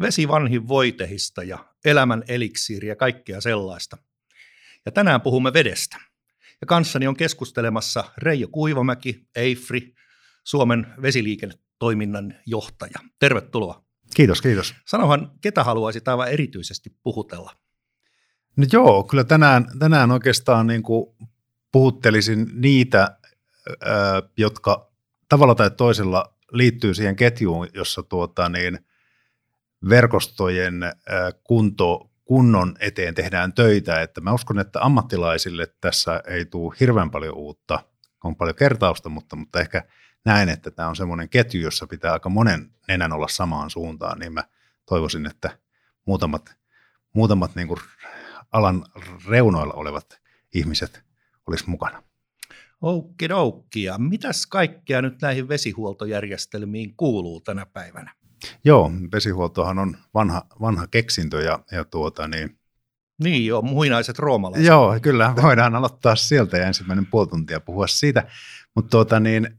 Vesi vanhin voitehista ja elämän eliksiiriä ja kaikkea sellaista. Ja tänään puhumme vedestä. Ja kanssani on keskustelemassa Reijo Kuivamäki, Eifri, Suomen vesiliikennetoiminnan johtaja. Tervetuloa. Kiitos, kiitos. Sanohan, ketä haluaisit aivan erityisesti puhutella? No joo, kyllä tänään, tänään oikeastaan niin kuin puhuttelisin niitä, jotka tavalla tai toisella liittyy siihen ketjuun, jossa tuota, niin, verkostojen kunto, kunnon eteen tehdään töitä. Että mä uskon, että ammattilaisille tässä ei tule hirveän paljon uutta, on paljon kertausta, mutta, mutta ehkä näen, että tämä on semmoinen ketju, jossa pitää aika monen nenän olla samaan suuntaan, niin mä toivoisin, että muutamat, muutamat niin kuin alan reunoilla olevat ihmiset olisi mukana. Oukki Ja mitäs kaikkea nyt näihin vesihuoltojärjestelmiin kuuluu tänä päivänä? Joo, vesihuoltohan on vanha, vanha keksintö ja, ja tuota niin, niin joo, muinaiset roomalaiset. Joo, kyllä, voidaan aloittaa sieltä ja ensimmäinen puoli tuntia puhua siitä. Mutta tuota niin,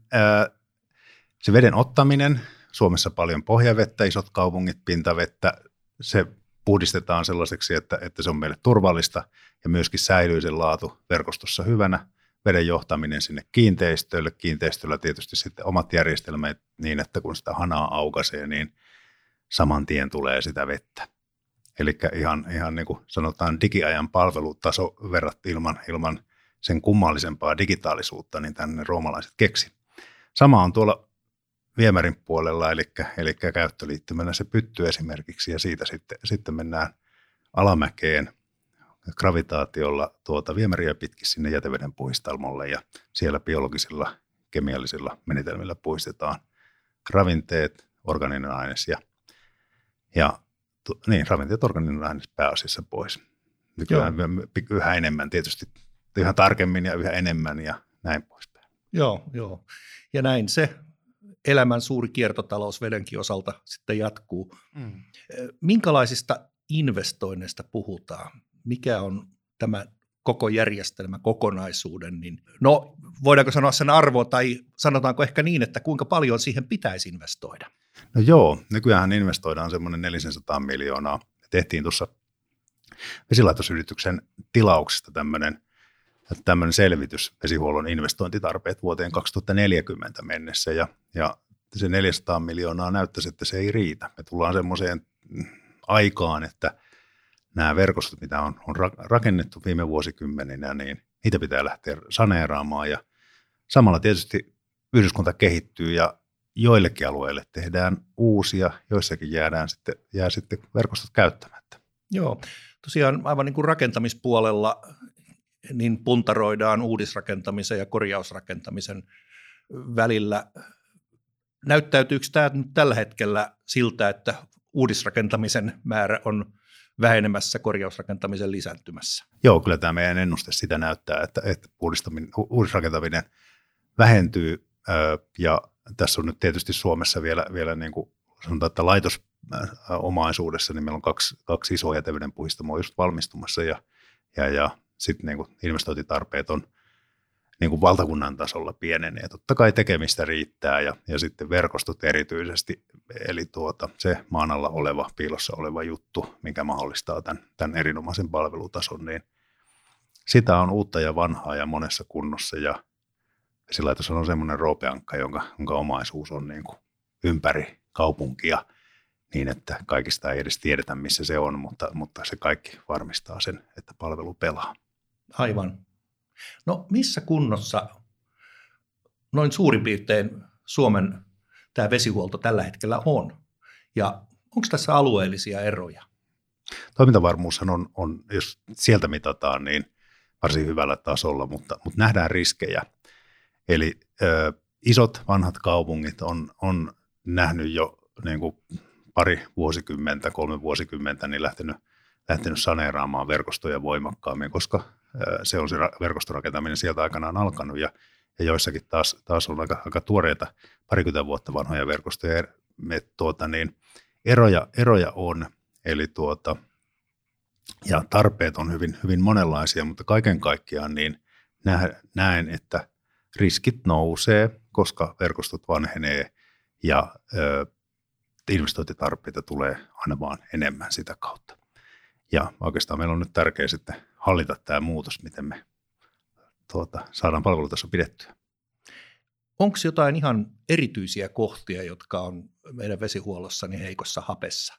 se veden ottaminen, Suomessa paljon pohjavettä, isot kaupungit, pintavettä, se puhdistetaan sellaiseksi, että, että se on meille turvallista ja myöskin säilyy sen laatu verkostossa hyvänä. Veden johtaminen sinne kiinteistöille, kiinteistöllä tietysti sitten omat järjestelmät niin, että kun sitä hanaa aukaisee, niin saman tien tulee sitä vettä. Eli ihan, ihan niin kuin sanotaan digiajan palvelutaso verrat ilman, ilman sen kummallisempaa digitaalisuutta, niin tänne roomalaiset keksi. Sama on tuolla viemärin puolella, eli, eli käyttöliittymänä se pytty esimerkiksi, ja siitä sitten, sitten mennään alamäkeen gravitaatiolla tuota viemäriä pitkin sinne jäteveden puistelmolle, ja siellä biologisilla, kemiallisilla menetelmillä puistetaan ravinteet, organinen aines ja, ja niin, ravinteet, organinen aines pääasiassa pois. Nykyään yhä enemmän tietysti, yhä tarkemmin ja yhä enemmän ja näin poispäin. Joo, joo. Ja näin se elämän suuri kiertotalous vedenkin osalta sitten jatkuu. Mm. Minkälaisista investoinneista puhutaan? Mikä on tämä koko järjestelmä kokonaisuuden, niin no voidaanko sanoa sen arvo tai sanotaanko ehkä niin, että kuinka paljon siihen pitäisi investoida? No joo, nykyään investoidaan semmoinen 400 miljoonaa. Tehtiin tuossa vesilaitosyrityksen tilauksesta tämmöinen, tämmöinen selvitys, vesihuollon investointitarpeet vuoteen 2040 mennessä, ja, ja se 400 miljoonaa näyttäisi, että se ei riitä. Me tullaan semmoiseen aikaan, että nämä verkostot, mitä on, on rakennettu viime vuosikymmeninä, niin niitä pitää lähteä saneeraamaan, ja samalla tietysti yhdyskunta kehittyy, ja joillekin alueille tehdään uusia, joissakin jäädään sitten, jää sitten verkostot käyttämättä. Joo, tosiaan aivan niin kuin rakentamispuolella niin puntaroidaan uudisrakentamisen ja korjausrakentamisen välillä. Näyttäytyykö tämä nyt tällä hetkellä siltä, että uudisrakentamisen määrä on vähenemässä, korjausrakentamisen lisääntymässä? Joo, kyllä tämä meidän ennuste sitä näyttää, että, että uudisrakentaminen vähentyy ja tässä on nyt tietysti Suomessa vielä, vielä niin kuin sanotaan, että laitosomaisuudessa, niin meillä on kaksi, kaksi isoa jätevedenpuhistamoa just valmistumassa ja, ja, ja sitten niin investointitarpeet on niin kuin valtakunnan tasolla pienenee. Totta kai tekemistä riittää ja, ja sitten verkostot erityisesti, eli tuota, se maan alla oleva, piilossa oleva juttu, mikä mahdollistaa tämän, tämän erinomaisen palvelutason, niin sitä on uutta ja vanhaa ja monessa kunnossa ja vesilaitos on semmoinen roopeankka, jonka, jonka omaisuus on niin kuin ympäri kaupunkia niin, että kaikista ei edes tiedetä, missä se on, mutta, mutta se kaikki varmistaa sen, että palvelu pelaa. Aivan. No missä kunnossa noin suurin piirtein Suomen tämä vesihuolto tällä hetkellä on? Ja onko tässä alueellisia eroja? Toimintavarmuushan on, on, jos sieltä mitataan, niin varsin hyvällä tasolla, mutta, mutta nähdään riskejä – Eli ö, isot vanhat kaupungit on, on nähnyt jo niin kuin pari vuosikymmentä, kolme vuosikymmentä, niin lähtenyt, lähtenyt saneeraamaan verkostoja voimakkaammin, koska se on se verkostorakentaminen sieltä aikanaan alkanut ja, ja joissakin taas, taas on aika, aika tuoreita parikymmentä vuotta vanhoja verkostoja. Me, tuota, niin, eroja, eroja on, eli tuota, ja tarpeet on hyvin, hyvin monenlaisia, mutta kaiken kaikkiaan niin näen, että riskit nousee, koska verkostot vanhenee ja ö, investointitarpeita tulee aina vaan enemmän sitä kautta. Ja oikeastaan meillä on nyt tärkeää sitten hallita tämä muutos, miten me tuota, saadaan palvelutaso pidettyä. Onko jotain ihan erityisiä kohtia, jotka on meidän vesihuollossa niin heikossa hapessa?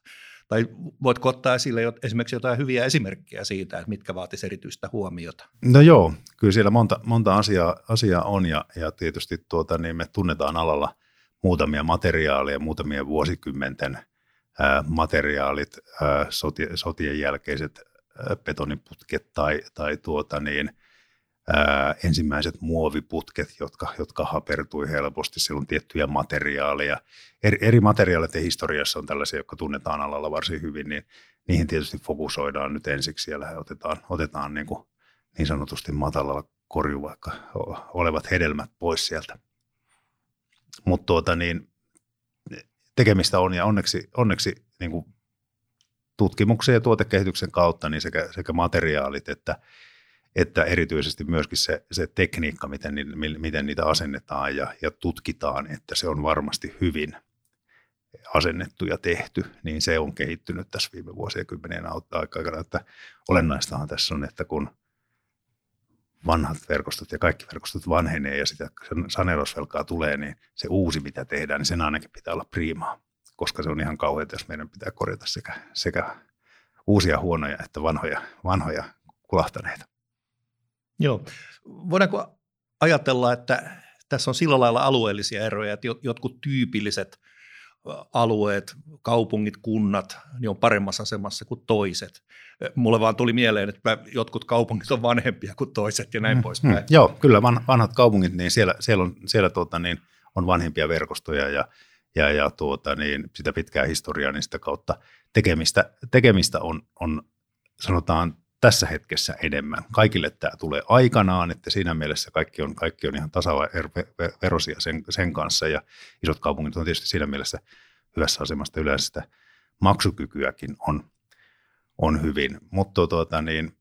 Tai voitko ottaa esille esimerkiksi jotain hyviä esimerkkejä siitä, että mitkä vaatisivat erityistä huomiota? No joo, kyllä siellä monta, monta asiaa, asiaa on ja, ja tietysti tuota, niin me tunnetaan alalla muutamia materiaaleja, muutamia vuosikymmenten ää, materiaalit, ää, sotien, sotien jälkeiset betoniputket tai, tai tuota niin, ää, ensimmäiset muoviputket, jotka, jotka hapertui helposti. Siellä on tiettyjä materiaaleja. Eri, eri materiaaleiden historiassa on tällaisia, jotka tunnetaan alalla varsin hyvin, niin niihin tietysti fokusoidaan nyt ensiksi. Siellä otetaan, otetaan niin, kuin niin sanotusti matalalla korju vaikka olevat hedelmät pois sieltä. Mutta tuota niin, tekemistä on ja onneksi, onneksi niin kuin tutkimuksen ja tuotekehityksen kautta niin sekä, sekä materiaalit että, että erityisesti myöskin se, se tekniikka, miten, miten niitä asennetaan ja, ja tutkitaan, että se on varmasti hyvin asennettu ja tehty, niin se on kehittynyt tässä viime vuosien kymmenien aikana. Että olennaistahan tässä on, että kun vanhat verkostot ja kaikki verkostot vanhenee ja sitä saneerausvelkaa tulee, niin se uusi, mitä tehdään, niin sen ainakin pitää olla priimaa, koska se on ihan kauheaa, jos meidän pitää korjata sekä, sekä uusia huonoja että vanhoja, vanhoja kulahtaneita. Joo. Voidaanko ajatella, että tässä on sillä lailla alueellisia eroja, että jotkut tyypilliset alueet, kaupungit, kunnat, niin on paremmassa asemassa kuin toiset. Mulle vaan tuli mieleen, että jotkut kaupungit on vanhempia kuin toiset ja näin mm, poispäin. Mm, joo, kyllä vanhat kaupungit, niin siellä, siellä, on, siellä tuota, niin on vanhempia verkostoja ja, ja, ja tuota, niin sitä pitkää historiaa, niin sitä kautta tekemistä, tekemistä on, on sanotaan tässä hetkessä enemmän. Kaikille tämä tulee aikanaan, että siinä mielessä kaikki on, kaikki on ihan tasaverosia sen, sen kanssa. Ja isot kaupungit on tietysti siinä mielessä hyvässä asemassa yleensä sitä maksukykyäkin on, on hyvin, mutta tuota, niin,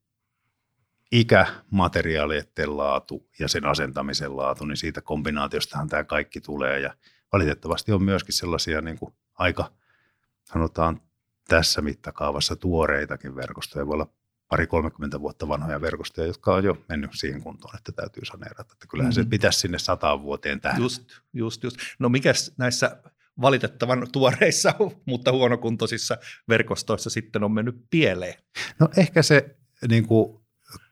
ikä, materiaalien laatu ja sen asentamisen laatu, niin siitä kombinaatiostahan tämä kaikki tulee. Ja valitettavasti on myöskin sellaisia niin kuin aika sanotaan tässä mittakaavassa tuoreitakin verkostoja. Voi olla pari 30 vuotta vanhoja verkostoja, jotka on jo mennyt siihen kuntoon, että täytyy saneerata. Että kyllähän mm-hmm. se pitäisi sinne sataan vuoteen tähän. Just, just, just. No mikäs näissä valitettavan tuoreissa, mutta huonokuntoisissa verkostoissa sitten on mennyt pieleen? No ehkä se niin kuin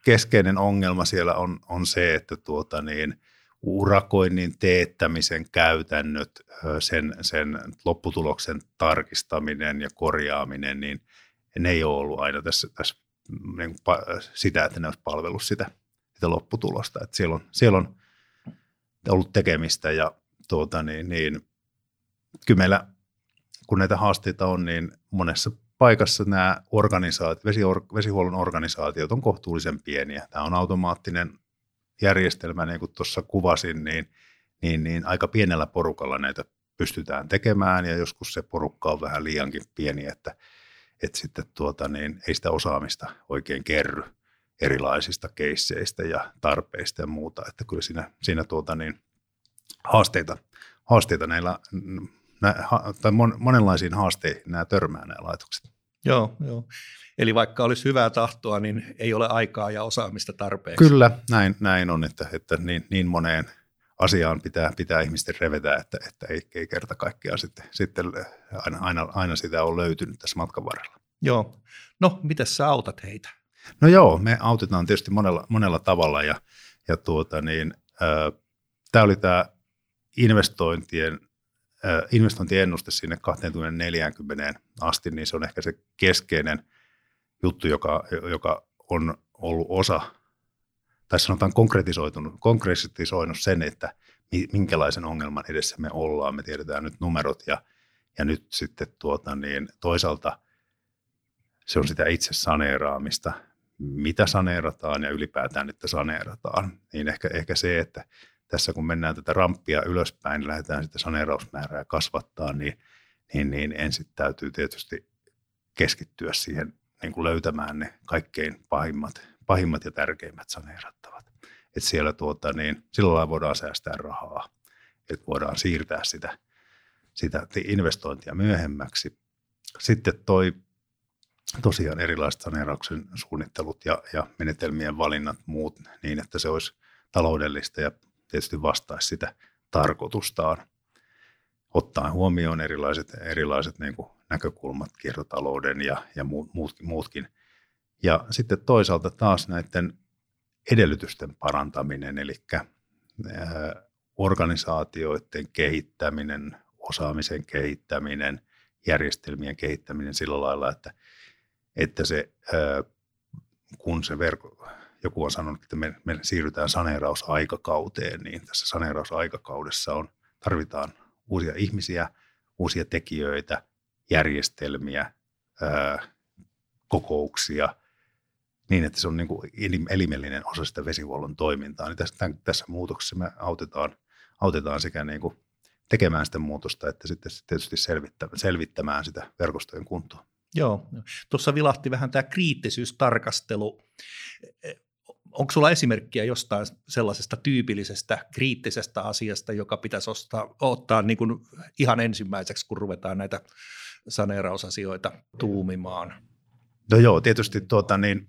keskeinen ongelma siellä on, on se, että tuota niin, urakoinnin teettämisen käytännöt, sen, sen lopputuloksen tarkistaminen ja korjaaminen, niin ne ei ole ollut aina tässä, tässä niin sitä, että ne olisi palvellut sitä, sitä lopputulosta. Että siellä, on, siellä on ollut tekemistä ja tuota, niin, niin, kyllä meillä, kun näitä haasteita on, niin monessa paikassa nämä organisaatiot, vesihuollon organisaatiot on kohtuullisen pieniä. Tämä on automaattinen järjestelmä, niin kuin tuossa kuvasin, niin, niin, niin aika pienellä porukalla näitä pystytään tekemään ja joskus se porukka on vähän liiankin pieni, että – että sitten tuota, niin ei sitä osaamista oikein kerry erilaisista keisseistä ja tarpeista ja muuta, että kyllä siinä, siinä tuota, niin haasteita, haasteita näillä, nä, ha, tai mon, monenlaisiin haasteihin nämä törmää nämä laitokset. Joo, joo. Eli vaikka olisi hyvää tahtoa, niin ei ole aikaa ja osaamista tarpeeksi. Kyllä, näin, näin on, että, että niin, niin moneen asiaan pitää, pitää ihmisten revetä, että, että ei, ei kerta kaikkiaan sitten, sitten aina, aina, aina sitä on löytynyt tässä matkan varrella. Joo. No, miten sä autat heitä? No joo, me autetaan tietysti monella, monella tavalla ja, ja tuota niin, tämä oli tämä investointien, ää, investointiennuste sinne 2040 asti, niin se on ehkä se keskeinen juttu, joka, joka on ollut osa tai sanotaan konkretisoitunut, konkretisoinut sen, että minkälaisen ongelman edessä me ollaan. Me tiedetään nyt numerot ja, ja nyt sitten tuota niin, toisaalta se on sitä itse saneeraamista, mitä saneerataan ja ylipäätään, että saneerataan. Niin ehkä, ehkä se, että tässä kun mennään tätä ramppia ylöspäin, niin lähdetään sitä saneerausmäärää kasvattaa, niin, niin, niin ensin täytyy tietysti keskittyä siihen niin kuin löytämään ne kaikkein pahimmat pahimmat ja tärkeimmät saneerattavat. Et siellä tuota, niin, sillä lailla voidaan säästää rahaa, että voidaan siirtää sitä, sitä investointia myöhemmäksi. Sitten toi tosiaan erilaiset saneerauksen suunnittelut ja, ja menetelmien valinnat muut niin, että se olisi taloudellista ja tietysti vastaisi sitä tarkoitustaan, ottaen huomioon erilaiset, erilaiset niin kuin näkökulmat kiertotalouden ja, ja muut, muutkin. Ja sitten toisaalta taas näiden edellytysten parantaminen, eli organisaatioiden kehittäminen, osaamisen kehittäminen, järjestelmien kehittäminen sillä lailla, että, että se, kun se verko, joku on sanonut, että me, me siirrytään saneerausaikakauteen, niin tässä saneerausaikakaudessa on, tarvitaan uusia ihmisiä, uusia tekijöitä, järjestelmiä, ää, kokouksia, niin että se on niin kuin elimellinen osa sitä vesihuollon toimintaa. Niin tässä, tämän, tässä muutoksessa me autetaan, autetaan sekä niin kuin tekemään sitä muutosta, että sitten tietysti selvittämään, selvittämään sitä verkostojen kuntoa. Joo, tuossa vilahti vähän tämä kriittisyystarkastelu onko sulla esimerkkiä jostain sellaisesta tyypillisestä kriittisestä asiasta, joka pitäisi ostaa, ottaa niin kuin ihan ensimmäiseksi, kun ruvetaan näitä saneerausasioita tuumimaan? No joo, tietysti tuota, niin,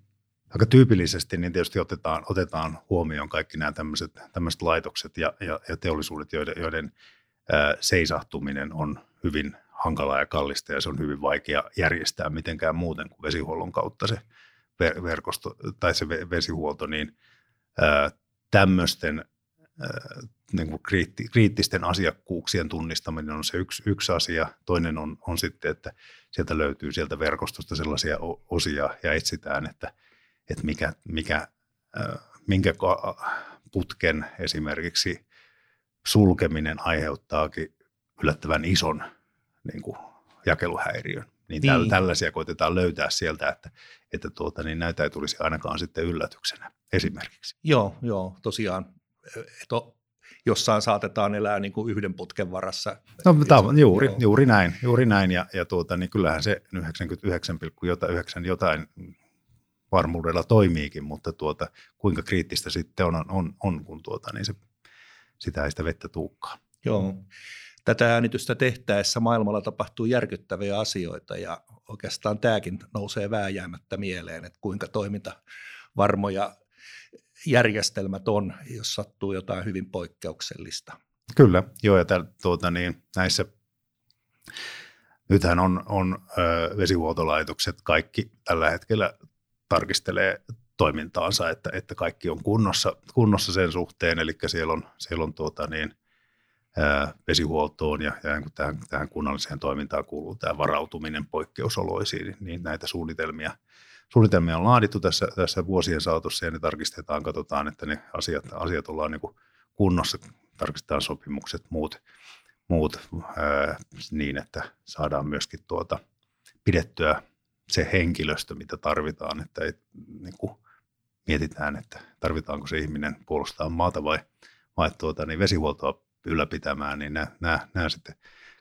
aika tyypillisesti niin tietysti otetaan, otetaan huomioon kaikki nämä tämmöiset, tämmöiset laitokset ja, ja, ja teollisuudet, joiden, joiden ää, seisahtuminen on hyvin hankalaa ja kallista ja se on hyvin vaikea järjestää mitenkään muuten kuin vesihuollon kautta se verkosto tai se vesihuolto, niin tämmöisten niin kuin kriitti, kriittisten asiakkuuksien tunnistaminen on se yksi, yksi asia. Toinen on, on sitten, että sieltä löytyy sieltä verkostosta sellaisia osia ja etsitään, että, että mikä, mikä, minkä putken esimerkiksi sulkeminen aiheuttaakin yllättävän ison niin kuin jakeluhäiriön. Niin, niin. tällaisia koitetaan löytää sieltä, että, että tuota, niin näitä ei tulisi ainakaan sitten yllätyksenä esimerkiksi. Joo, joo tosiaan. Että jossain saatetaan elää niin kuin yhden putken varassa. No, tämä on juuri, joo. juuri näin, juuri näin. Ja, ja tuota, niin kyllähän se 99,9 jotain varmuudella toimiikin, mutta tuota, kuinka kriittistä sitten on, on, on kun tuota, niin se, sitä ei sitä vettä tuukkaa. Joo tätä äänitystä tehtäessä maailmalla tapahtuu järkyttäviä asioita ja oikeastaan tämäkin nousee vääjäämättä mieleen, että kuinka toiminta varmoja järjestelmät on, jos sattuu jotain hyvin poikkeuksellista. Kyllä, joo ja täl, tuota, niin, näissä nythän on, on ö, vesihuoltolaitokset kaikki tällä hetkellä tarkistelee toimintaansa, että, että kaikki on kunnossa, kunnossa sen suhteen, eli siellä on, siellä on tuota, niin, vesihuoltoon ja, ja niin tähän, tähän kunnalliseen toimintaan kuuluu tämä varautuminen poikkeusoloisiin, niin näitä suunnitelmia, suunnitelmia on laadittu tässä, tässä vuosien saatossa ja ne tarkistetaan, katsotaan, että ne asiat, asiat ollaan niin kunnossa, tarkistetaan sopimukset, muut, muut ää, niin, että saadaan myöskin tuota, pidettyä se henkilöstö, mitä tarvitaan, että ei, niin kuin mietitään, että tarvitaanko se ihminen puolustaa maata vai, vai tuota, niin vesihuoltoa ylläpitämään, niin nämä, nämä, nämä sitten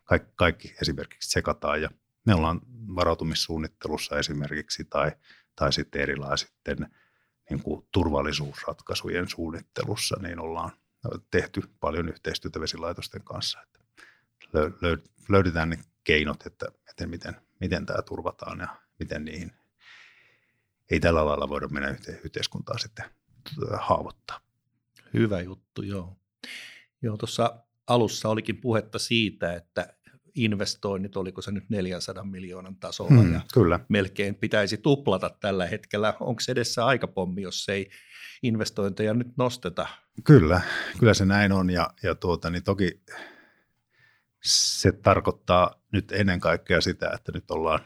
kaikki, kaikki esimerkiksi sekataan ja me ollaan varautumissuunnittelussa esimerkiksi tai, tai sitten erilaisten niin kuin turvallisuusratkaisujen suunnittelussa, niin ollaan tehty paljon yhteistyötä vesilaitosten kanssa, että löydetään ne keinot, että, että miten, miten tämä turvataan ja miten niihin ei tällä lailla voida mennä yhteiskuntaa sitten haavoittaa. Hyvä juttu, joo. Joo, tuossa alussa olikin puhetta siitä, että investoinnit, oliko se nyt 400 miljoonan tasolla hmm, ja kyllä. melkein pitäisi tuplata tällä hetkellä. Onko se edessä aikapommi, jos ei investointeja nyt nosteta? Kyllä, kyllä se näin on ja, ja tuota, niin toki se tarkoittaa nyt ennen kaikkea sitä, että nyt ollaan,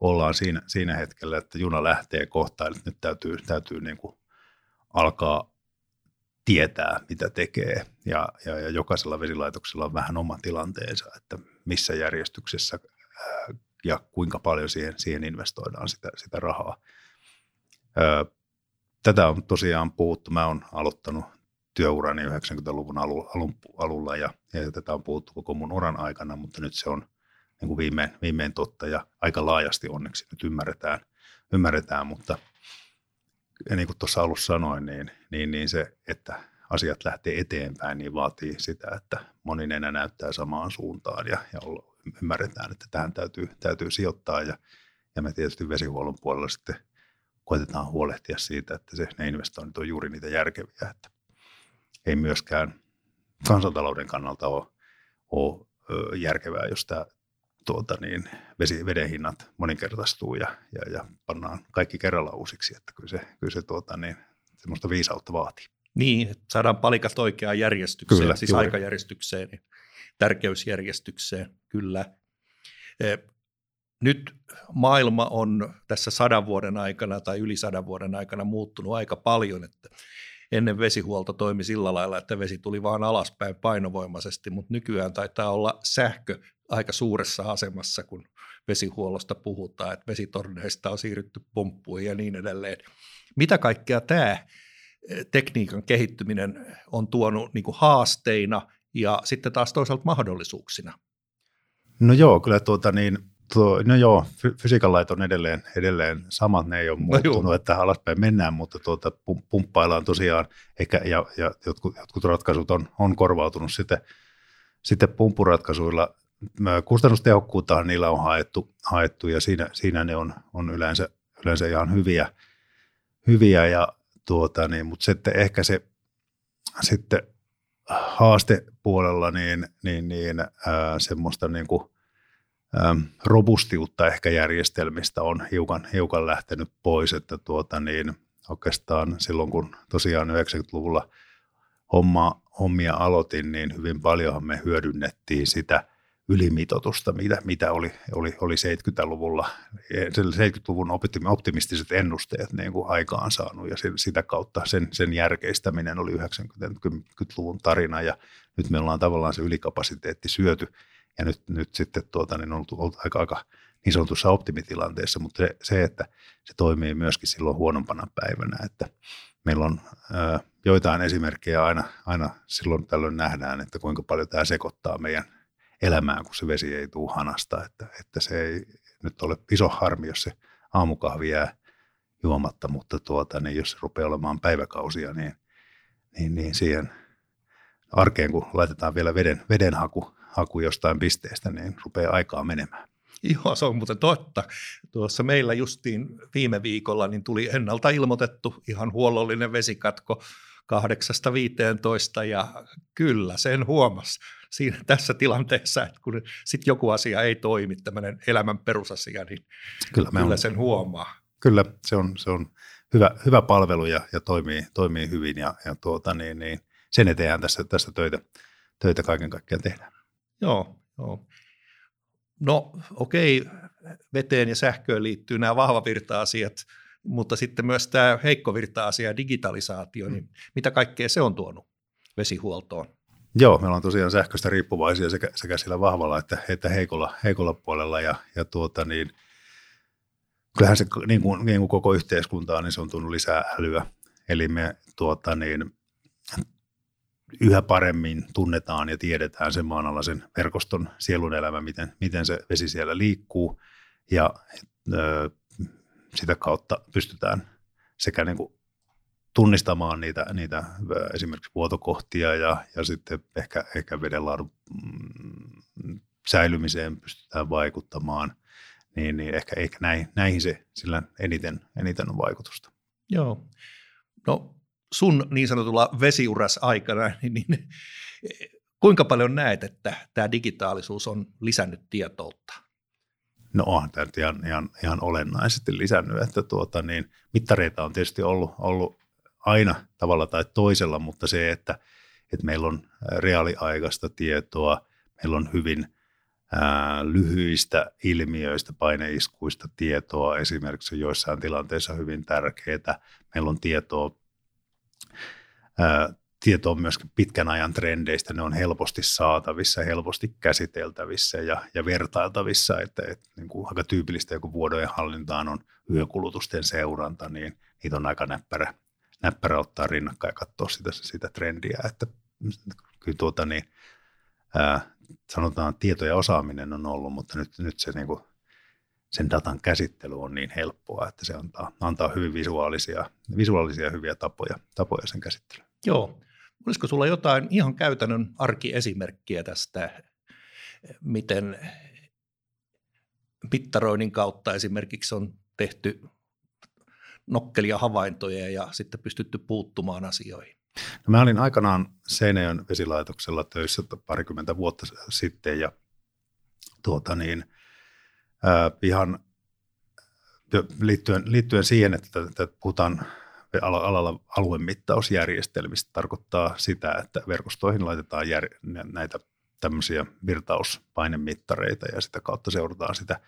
ollaan siinä, siinä hetkellä, että juna lähtee kohtaan, että nyt täytyy, täytyy niin kuin alkaa tietää, mitä tekee. Ja, ja, ja jokaisella vesilaitoksella on vähän oma tilanteensa, että missä järjestyksessä ää, ja kuinka paljon siihen, siihen investoidaan sitä, sitä rahaa. Tätä on tosiaan puhuttu. Mä oon aloittanut työurani 90-luvun alu, alun, alulla ja, ja tätä on puhuttu koko mun uran aikana, mutta nyt se on niin kuin viimein, viimein totta ja aika laajasti onneksi nyt ymmärretään, ymmärretään mutta – ja niin kuin tuossa alussa sanoin, niin, niin, niin se, että asiat lähtee eteenpäin, niin vaatii sitä, että moni nenä näyttää samaan suuntaan ja, ja ymmärretään, että tähän täytyy, täytyy sijoittaa. Ja, ja me tietysti vesihuollon puolella sitten koitetaan huolehtia siitä, että se, ne investoinnit on juuri niitä järkeviä, että ei myöskään kansantalouden kannalta ole, ole järkevää, jos tämä tuota, niin, vesi, veden hinnat moninkertaistuu ja, ja, ja pannaan kaikki kerralla uusiksi, että kyllä se, kyllä se tuota, niin, semmoista viisautta vaatii. Niin, että saadaan palikat oikeaan järjestykseen, kyllä, siis juuri. aikajärjestykseen, niin tärkeysjärjestykseen, kyllä. E, nyt maailma on tässä sadan vuoden aikana tai yli sadan vuoden aikana muuttunut aika paljon, että ennen vesihuolto toimi sillä lailla, että vesi tuli vaan alaspäin painovoimaisesti, mutta nykyään taitaa olla sähkö aika suuressa asemassa, kun vesihuollosta puhutaan, että vesitorneista on siirrytty pomppuihin ja niin edelleen. Mitä kaikkea tämä eh, tekniikan kehittyminen on tuonut niin kuin haasteina ja sitten taas toisaalta mahdollisuuksina? No joo, kyllä tuota niin, tuo, no joo, fysiikan lait on edelleen, edelleen samat, ne ei ole no muuttunut, no että alaspäin mennään, mutta tuota, pumppaillaan tosiaan, eikä, ja, ja jotkut, jotkut ratkaisut on, on korvautunut sitten, sitten pumppuratkaisuilla kustannustehokkuutta niillä on haettu, haettu ja siinä, siinä ne on, on yleensä, yleensä ihan hyviä, hyviä ja tuota, niin, mutta sitten ehkä se sitten haastepuolella niin, niin, niin ää, semmoista niin kuin, ää, robustiutta ehkä järjestelmistä on hiukan, hiukan lähtenyt pois, että tuota, niin, oikeastaan silloin kun tosiaan 90-luvulla homma, hommia aloitin, niin hyvin paljonhan me hyödynnettiin sitä – ylimitotusta, mitä, mitä oli, oli, oli 70-luvulla, 70-luvun optimistiset ennusteet niin kuin aikaan saanut ja sitä kautta sen, sen järkeistäminen oli 90-luvun tarina ja nyt me ollaan tavallaan se ylikapasiteetti syöty ja nyt, nyt sitten tuota, niin on ollut aika, aika niin sanotussa optimitilanteessa, mutta se, se, että se toimii myöskin silloin huonompana päivänä, että meillä on ö, joitain esimerkkejä aina, aina silloin tällöin nähdään, että kuinka paljon tämä sekoittaa meidän elämään, kun se vesi ei tule hanasta. Että, että se ei nyt ole iso harmi, jos se aamukahvi jää juomatta, mutta tuota, niin jos se rupeaa olemaan päiväkausia, niin, niin, niin siihen arkeen, kun laitetaan vielä veden, veden haku, haku jostain pisteestä, niin rupeaa aikaa menemään. Joo, se on muuten totta. Tuossa meillä justiin viime viikolla niin tuli ennalta ilmoitettu ihan huollollinen vesikatko 8-15 ja kyllä sen huomasi siinä tässä tilanteessa, että kun sitten joku asia ei toimi, tämmöinen elämän perusasia, niin kyllä, kyllä on, sen huomaa. Kyllä, se on, se on hyvä, hyvä palvelu ja, ja toimii, toimii hyvin ja, ja tuota, niin, niin, sen eteen tässä, tässä töitä, töitä kaiken kaikkiaan tehdään. Joo, joo. No okei, veteen ja sähköön liittyy nämä vahvavirta-asiat, mutta sitten myös tämä heikkovirta-asia ja digitalisaatio, niin mm. mitä kaikkea se on tuonut vesihuoltoon? Joo, meillä on tosiaan sähköstä riippuvaisia sekä, sekä sillä vahvalla että, että heikolla, heikolla puolella ja, ja tuota niin, kyllähän se niin kuin, niin kuin koko yhteiskuntaa, niin se on tullut lisää älyä. Eli me tuota niin, yhä paremmin tunnetaan ja tiedetään sen maanalaisen verkoston sielun elämä, miten, miten se vesi siellä liikkuu ja ö, sitä kautta pystytään sekä niin kuin tunnistamaan niitä, niitä esimerkiksi vuotokohtia ja, ja sitten ehkä, ehkä vedenlaadun mm, säilymiseen pystytään vaikuttamaan, niin, niin ehkä, ehkä näihin, näihin se sillä eniten, eniten on vaikutusta. Joo. No sun niin sanotulla vesiuras aikana, niin, niin kuinka paljon näet, että tämä digitaalisuus on lisännyt tietoutta? No onhan tämä ihan, ihan, ihan olennaisesti lisännyt, että tuota, niin, mittareita on tietysti ollut, ollut aina tavalla tai toisella, mutta se, että, että meillä on reaaliaikaista tietoa, meillä on hyvin ää, lyhyistä ilmiöistä, paineiskuista tietoa, esimerkiksi joissain tilanteissa hyvin tärkeää. Meillä on tietoa, ää, tietoa myöskin pitkän ajan trendeistä, ne on helposti saatavissa, helposti käsiteltävissä ja, ja vertailtavissa, että, että niin kuin aika tyypillistä joku vuodojen hallintaan on yökulutusten seuranta, niin niitä on aika näppärä, näppärä ottaa rinnakkain ja katsoa sitä, sitä trendiä, että kyllä tuota niin, ää, sanotaan tieto ja osaaminen on ollut, mutta nyt, nyt se niin kuin, sen datan käsittely on niin helppoa, että se antaa, antaa hyvin visuaalisia, visuaalisia hyviä tapoja, tapoja sen käsittelyyn. Joo, Olisiko sulla jotain ihan käytännön arkiesimerkkiä tästä, miten mittaroinnin kautta esimerkiksi on tehty nokkelia havaintoja ja sitten pystytty puuttumaan asioihin? No mä olin aikanaan Seinäjön vesilaitoksella töissä parikymmentä vuotta sitten ja tuota niin, ää, ihan liittyen, liittyen siihen, että, että puhutaan alalla aluemittausjärjestelmistä, tarkoittaa sitä, että verkostoihin laitetaan jär, näitä tämmöisiä virtauspainemmittareita ja sitä kautta seurataan sitä,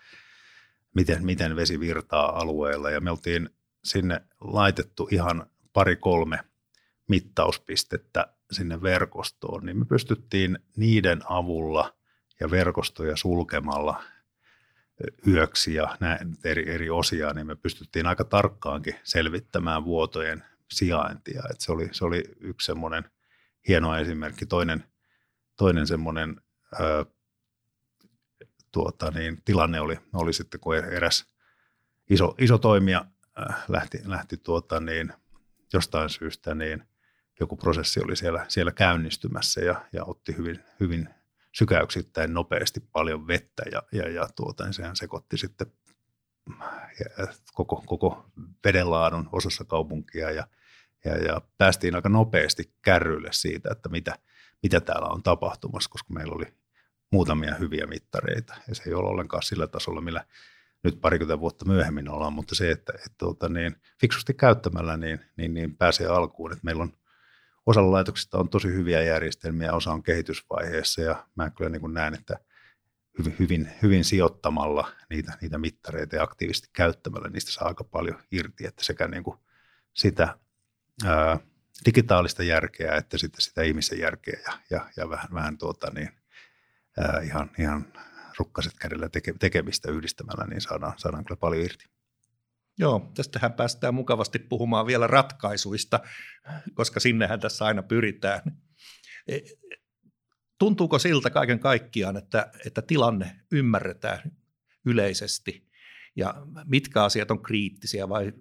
miten, miten vesi virtaa alueella. Ja me oltiin sinne laitettu ihan pari-kolme mittauspistettä sinne verkostoon, niin me pystyttiin niiden avulla ja verkostoja sulkemalla yöksi ja näin eri, eri osia, niin me pystyttiin aika tarkkaankin selvittämään vuotojen sijaintia. Et se, oli, se oli yksi semmoinen hieno esimerkki. Toinen, toinen semmoinen ö, tuota, niin, tilanne oli, oli sitten, kun eräs iso, iso toimija lähti, lähti tuota, niin, jostain syystä, niin joku prosessi oli siellä, siellä käynnistymässä ja, ja otti hyvin, hyvin sykäyksittäin nopeasti paljon vettä ja, ja, ja tuota, niin sehän sekoitti sitten koko, koko vedenlaadun osassa kaupunkia ja, ja, ja päästiin aika nopeasti kärryille siitä, että mitä, mitä täällä on tapahtumassa, koska meillä oli muutamia hyviä mittareita. Ja se ei ole ollenkaan sillä tasolla, millä nyt parikymmentä vuotta myöhemmin ollaan, mutta se, että, että tuota, niin, fiksusti käyttämällä niin, niin, niin pääsee alkuun, että meillä on osalla laitoksista on tosi hyviä järjestelmiä, osa on kehitysvaiheessa ja mä kyllä niin kuin näen, että hyvin, hyvin, hyvin sijoittamalla niitä, niitä mittareita ja aktiivisesti käyttämällä niistä saa aika paljon irti, että sekä niin kuin sitä ää, digitaalista järkeä että sitä ihmisen järkeä ja, ja, ja vähän, vähän tuota niin, ää, ihan, ihan rukkaset kädellä teke, tekemistä yhdistämällä, niin saadaan, saadaan kyllä paljon irti. Joo, tästähän päästään mukavasti puhumaan vielä ratkaisuista, koska sinnehän tässä aina pyritään. E, tuntuuko siltä kaiken kaikkiaan, että, että tilanne ymmärretään yleisesti ja mitkä asiat on kriittisiä vai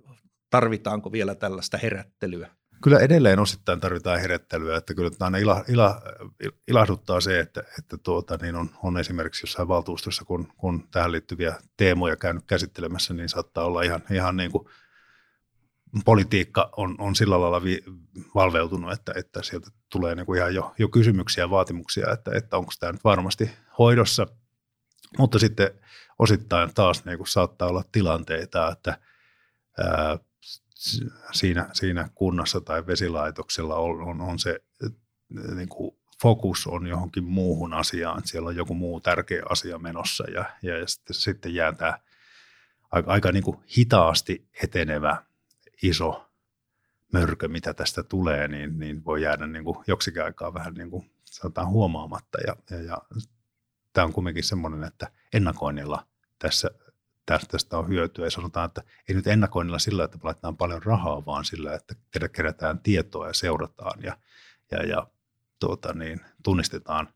tarvitaanko vielä tällaista herättelyä? Kyllä edelleen osittain tarvitaan herättelyä, että kyllä aina ila, ila, ilahduttaa se, että, että tuota, niin on, on esimerkiksi jossain valtuustossa, kun, kun tähän liittyviä teemoja käynyt käsittelemässä, niin saattaa olla ihan, ihan niin kuin politiikka on, on sillä lailla vi, valveutunut, että, että sieltä tulee niin kuin ihan jo, jo kysymyksiä ja vaatimuksia, että, että onko tämä nyt varmasti hoidossa. Mutta sitten osittain taas niin kuin saattaa olla tilanteita, että ää, siinä, siinä kunnassa tai vesilaitoksella on, on, on se niin kuin fokus on johonkin muuhun asiaan, siellä on joku muu tärkeä asia menossa ja, ja sitten, sitten jää tämä aika, aika niin kuin hitaasti etenevä iso mörkö, mitä tästä tulee, niin, niin voi jäädä niin kuin joksikin aikaa vähän niin kuin, sanotaan huomaamatta. Ja, ja, ja tämä on kumminkin semmoinen, että ennakoinnilla tässä tästä on hyötyä. Ja sanotaan, että ei nyt ennakoinnilla sillä, että laitetaan paljon rahaa, vaan sillä, että kerätään tietoa ja seurataan ja, ja, ja tuota, niin, tunnistetaan,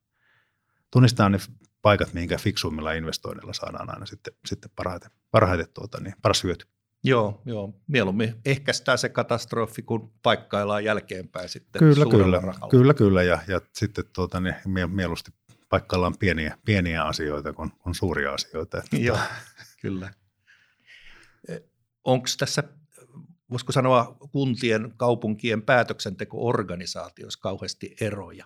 tunnistetaan ne paikat, mihinkä fiksuimmilla investoinnilla saadaan aina sitten, sitten parhaiten, parhaiten tuota, niin, paras hyöty. Joo, joo. Mieluummin ehkäistään se katastrofi, kun paikkaillaan jälkeenpäin sitten Kyllä, kyllä, rahalla. kyllä, kyllä. Ja, ja sitten tuota, niin, mieluusti paikkaillaan pieniä, pieniä asioita kuin, kuin suuria asioita. Joo, kyllä. E, Onko tässä, voisiko sanoa, kuntien, kaupunkien päätöksenteko-organisaatioissa kauheasti eroja?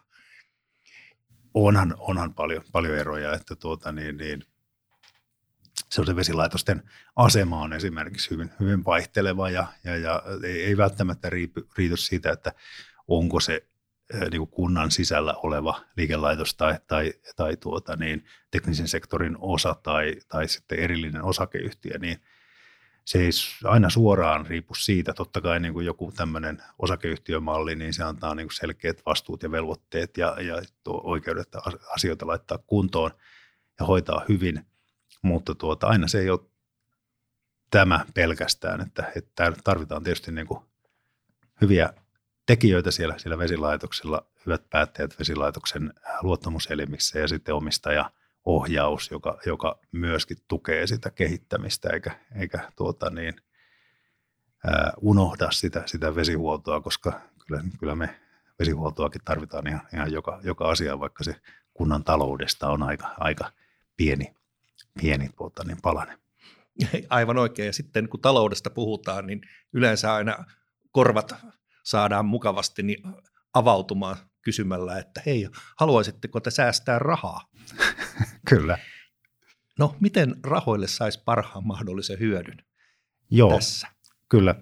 Onhan, onhan paljon, paljon eroja, että tuota, niin, niin, se on se vesilaitosten asema on esimerkiksi hyvin, hyvin vaihteleva ja, ja, ja ei, ei välttämättä riipu, riity siitä, että onko se niin kunnan sisällä oleva liikelaitos tai, tai, tai tuota, niin, teknisen sektorin osa tai, tai sitten erillinen osakeyhtiö, niin se ei aina suoraan riipu siitä. Totta kai niin kuin joku tämmöinen osakeyhtiömalli, niin se antaa niin kuin selkeät vastuut ja velvoitteet ja, ja oikeudet asioita laittaa kuntoon ja hoitaa hyvin, mutta tuota, aina se ei ole tämä pelkästään, että, että tarvitaan tietysti niin kuin hyviä tekijöitä siellä, siellä vesilaitoksella, hyvät päättäjät vesilaitoksen luottamuselimissä ja sitten omistaja ohjaus, joka, joka myöskin tukee sitä kehittämistä eikä, eikä tuota niin, ää, unohda sitä, sitä vesihuoltoa, koska kyllä, kyllä me vesihuoltoakin tarvitaan ihan, ihan joka, joka asia, vaikka se kunnan taloudesta on aika, aika pieni, pieni tuota, niin palanen. Aivan oikein. Ja sitten kun taloudesta puhutaan, niin yleensä aina korvat saadaan mukavasti niin avautumaan kysymällä, että hei, haluaisitteko te säästää rahaa? Kyllä. No, miten rahoille saisi parhaan mahdollisen hyödyn Joo, tässä? kyllä.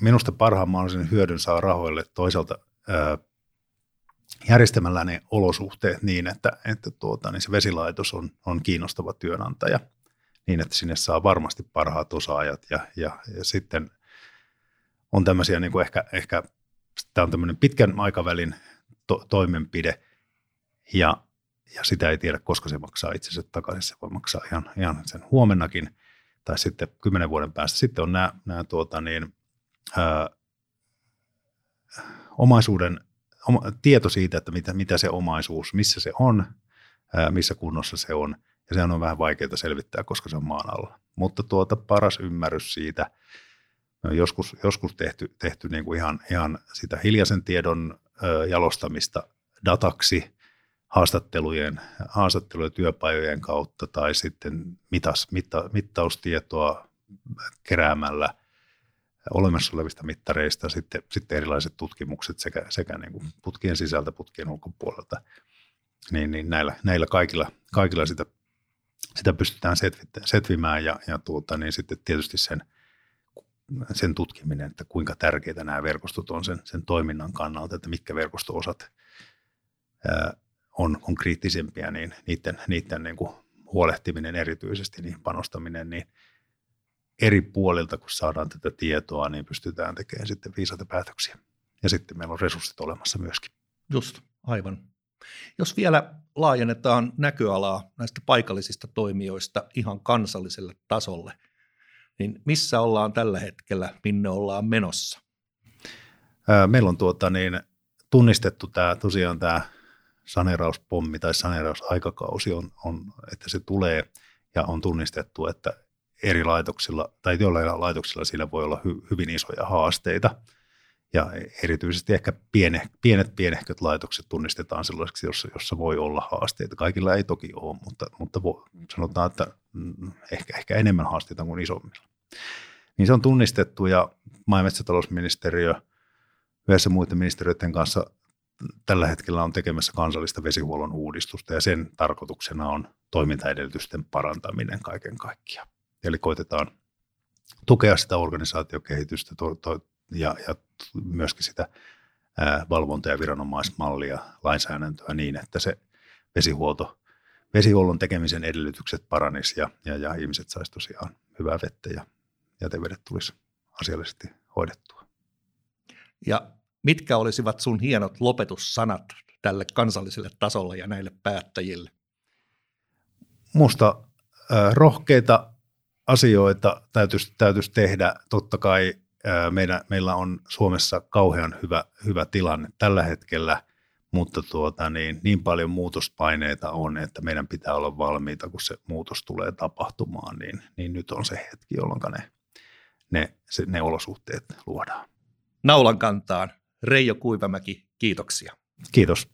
Minusta parhaan mahdollisen hyödyn saa rahoille toisaalta ää, järjestämällä ne olosuhteet niin, että, että tuota, niin se vesilaitos on, on kiinnostava työnantaja niin, että sinne saa varmasti parhaat osaajat ja, ja, ja sitten on tämmöisiä niin kuin ehkä, ehkä tämä on tämmöinen pitkän aikavälin to, toimenpide ja, ja sitä ei tiedä, koska se maksaa itsensä takaisin. Se voi maksaa ihan, ihan sen huomennakin tai sitten kymmenen vuoden päästä. Sitten on nämä, nämä tuota niin, ää, omaisuuden oma, tieto siitä, että mitä, mitä se omaisuus, missä se on, ää, missä kunnossa se on. Ja se on vähän vaikeaa selvittää, koska se on maan alla. Mutta tuota paras ymmärrys siitä, on joskus, joskus tehty, tehty niin kuin ihan, ihan sitä hiljaisen tiedon ö, jalostamista dataksi haastattelujen, haastattelujen työpajojen kautta tai sitten mitas, mitta, mittaustietoa keräämällä olemassa olevista mittareista, sitten, sitten erilaiset tutkimukset sekä, sekä niin kuin putkien sisältä, putkien ulkopuolelta, niin, niin näillä, näillä kaikilla, kaikilla sitä, sitä pystytään setvimään ja, ja tuota, niin sitten tietysti sen – sen tutkiminen, että kuinka tärkeitä nämä verkostot on sen, sen toiminnan kannalta, että mitkä verkostoosat ää, on, on kriittisempiä, niin niiden, niiden niin kuin huolehtiminen erityisesti, niin panostaminen, niin eri puolilta, kun saadaan tätä tietoa, niin pystytään tekemään sitten viisaita päätöksiä. Ja sitten meillä on resurssit olemassa myöskin. Just, aivan. Jos vielä laajennetaan näköalaa näistä paikallisista toimijoista ihan kansalliselle tasolle – niin missä ollaan tällä hetkellä, minne ollaan menossa? Meillä on tuota niin, tunnistettu tämä tosiaan tämä saneerauspommi tai saneerausaikakausi on, on, että se tulee ja on tunnistettu, että eri laitoksilla tai jollain laitoksilla sillä voi olla hy, hyvin isoja haasteita. Ja erityisesti ehkä piene, pienet pienehköt laitokset tunnistetaan sellaiseksi, jossa, jossa voi olla haasteita. Kaikilla ei toki ole, mutta, mutta sanotaan, että mm, ehkä, ehkä enemmän haasteita kuin isommilla. Niin se on tunnistettu ja maa- ja metsätalousministeriö yhdessä muiden ministeriöiden kanssa tällä hetkellä on tekemässä kansallista vesihuollon uudistusta ja sen tarkoituksena on toimintaedellytysten parantaminen kaiken kaikkiaan. Eli koitetaan tukea sitä organisaatiokehitystä ja, ja myöskin sitä valvonta- ja viranomaismallia, lainsäädäntöä niin, että se vesihuolto, vesihuollon tekemisen edellytykset paranis ja, ja, ja ihmiset saisivat tosiaan hyvää vettä ja jätevedet tulisi asiallisesti hoidettua. Ja mitkä olisivat sun hienot lopetussanat tälle kansalliselle tasolle ja näille päättäjille? Musta äh, rohkeita asioita täytyisi, täytyisi tehdä. Totta kai meidän, meillä on Suomessa kauhean hyvä, hyvä tilanne tällä hetkellä, mutta tuota, niin, niin paljon muutospaineita on, että meidän pitää olla valmiita, kun se muutos tulee tapahtumaan, niin, niin nyt on se hetki, jolloin ne ne, se, ne olosuhteet luodaan. Naulan kantaan. Reijo Kuivamäki, kiitoksia. Kiitos.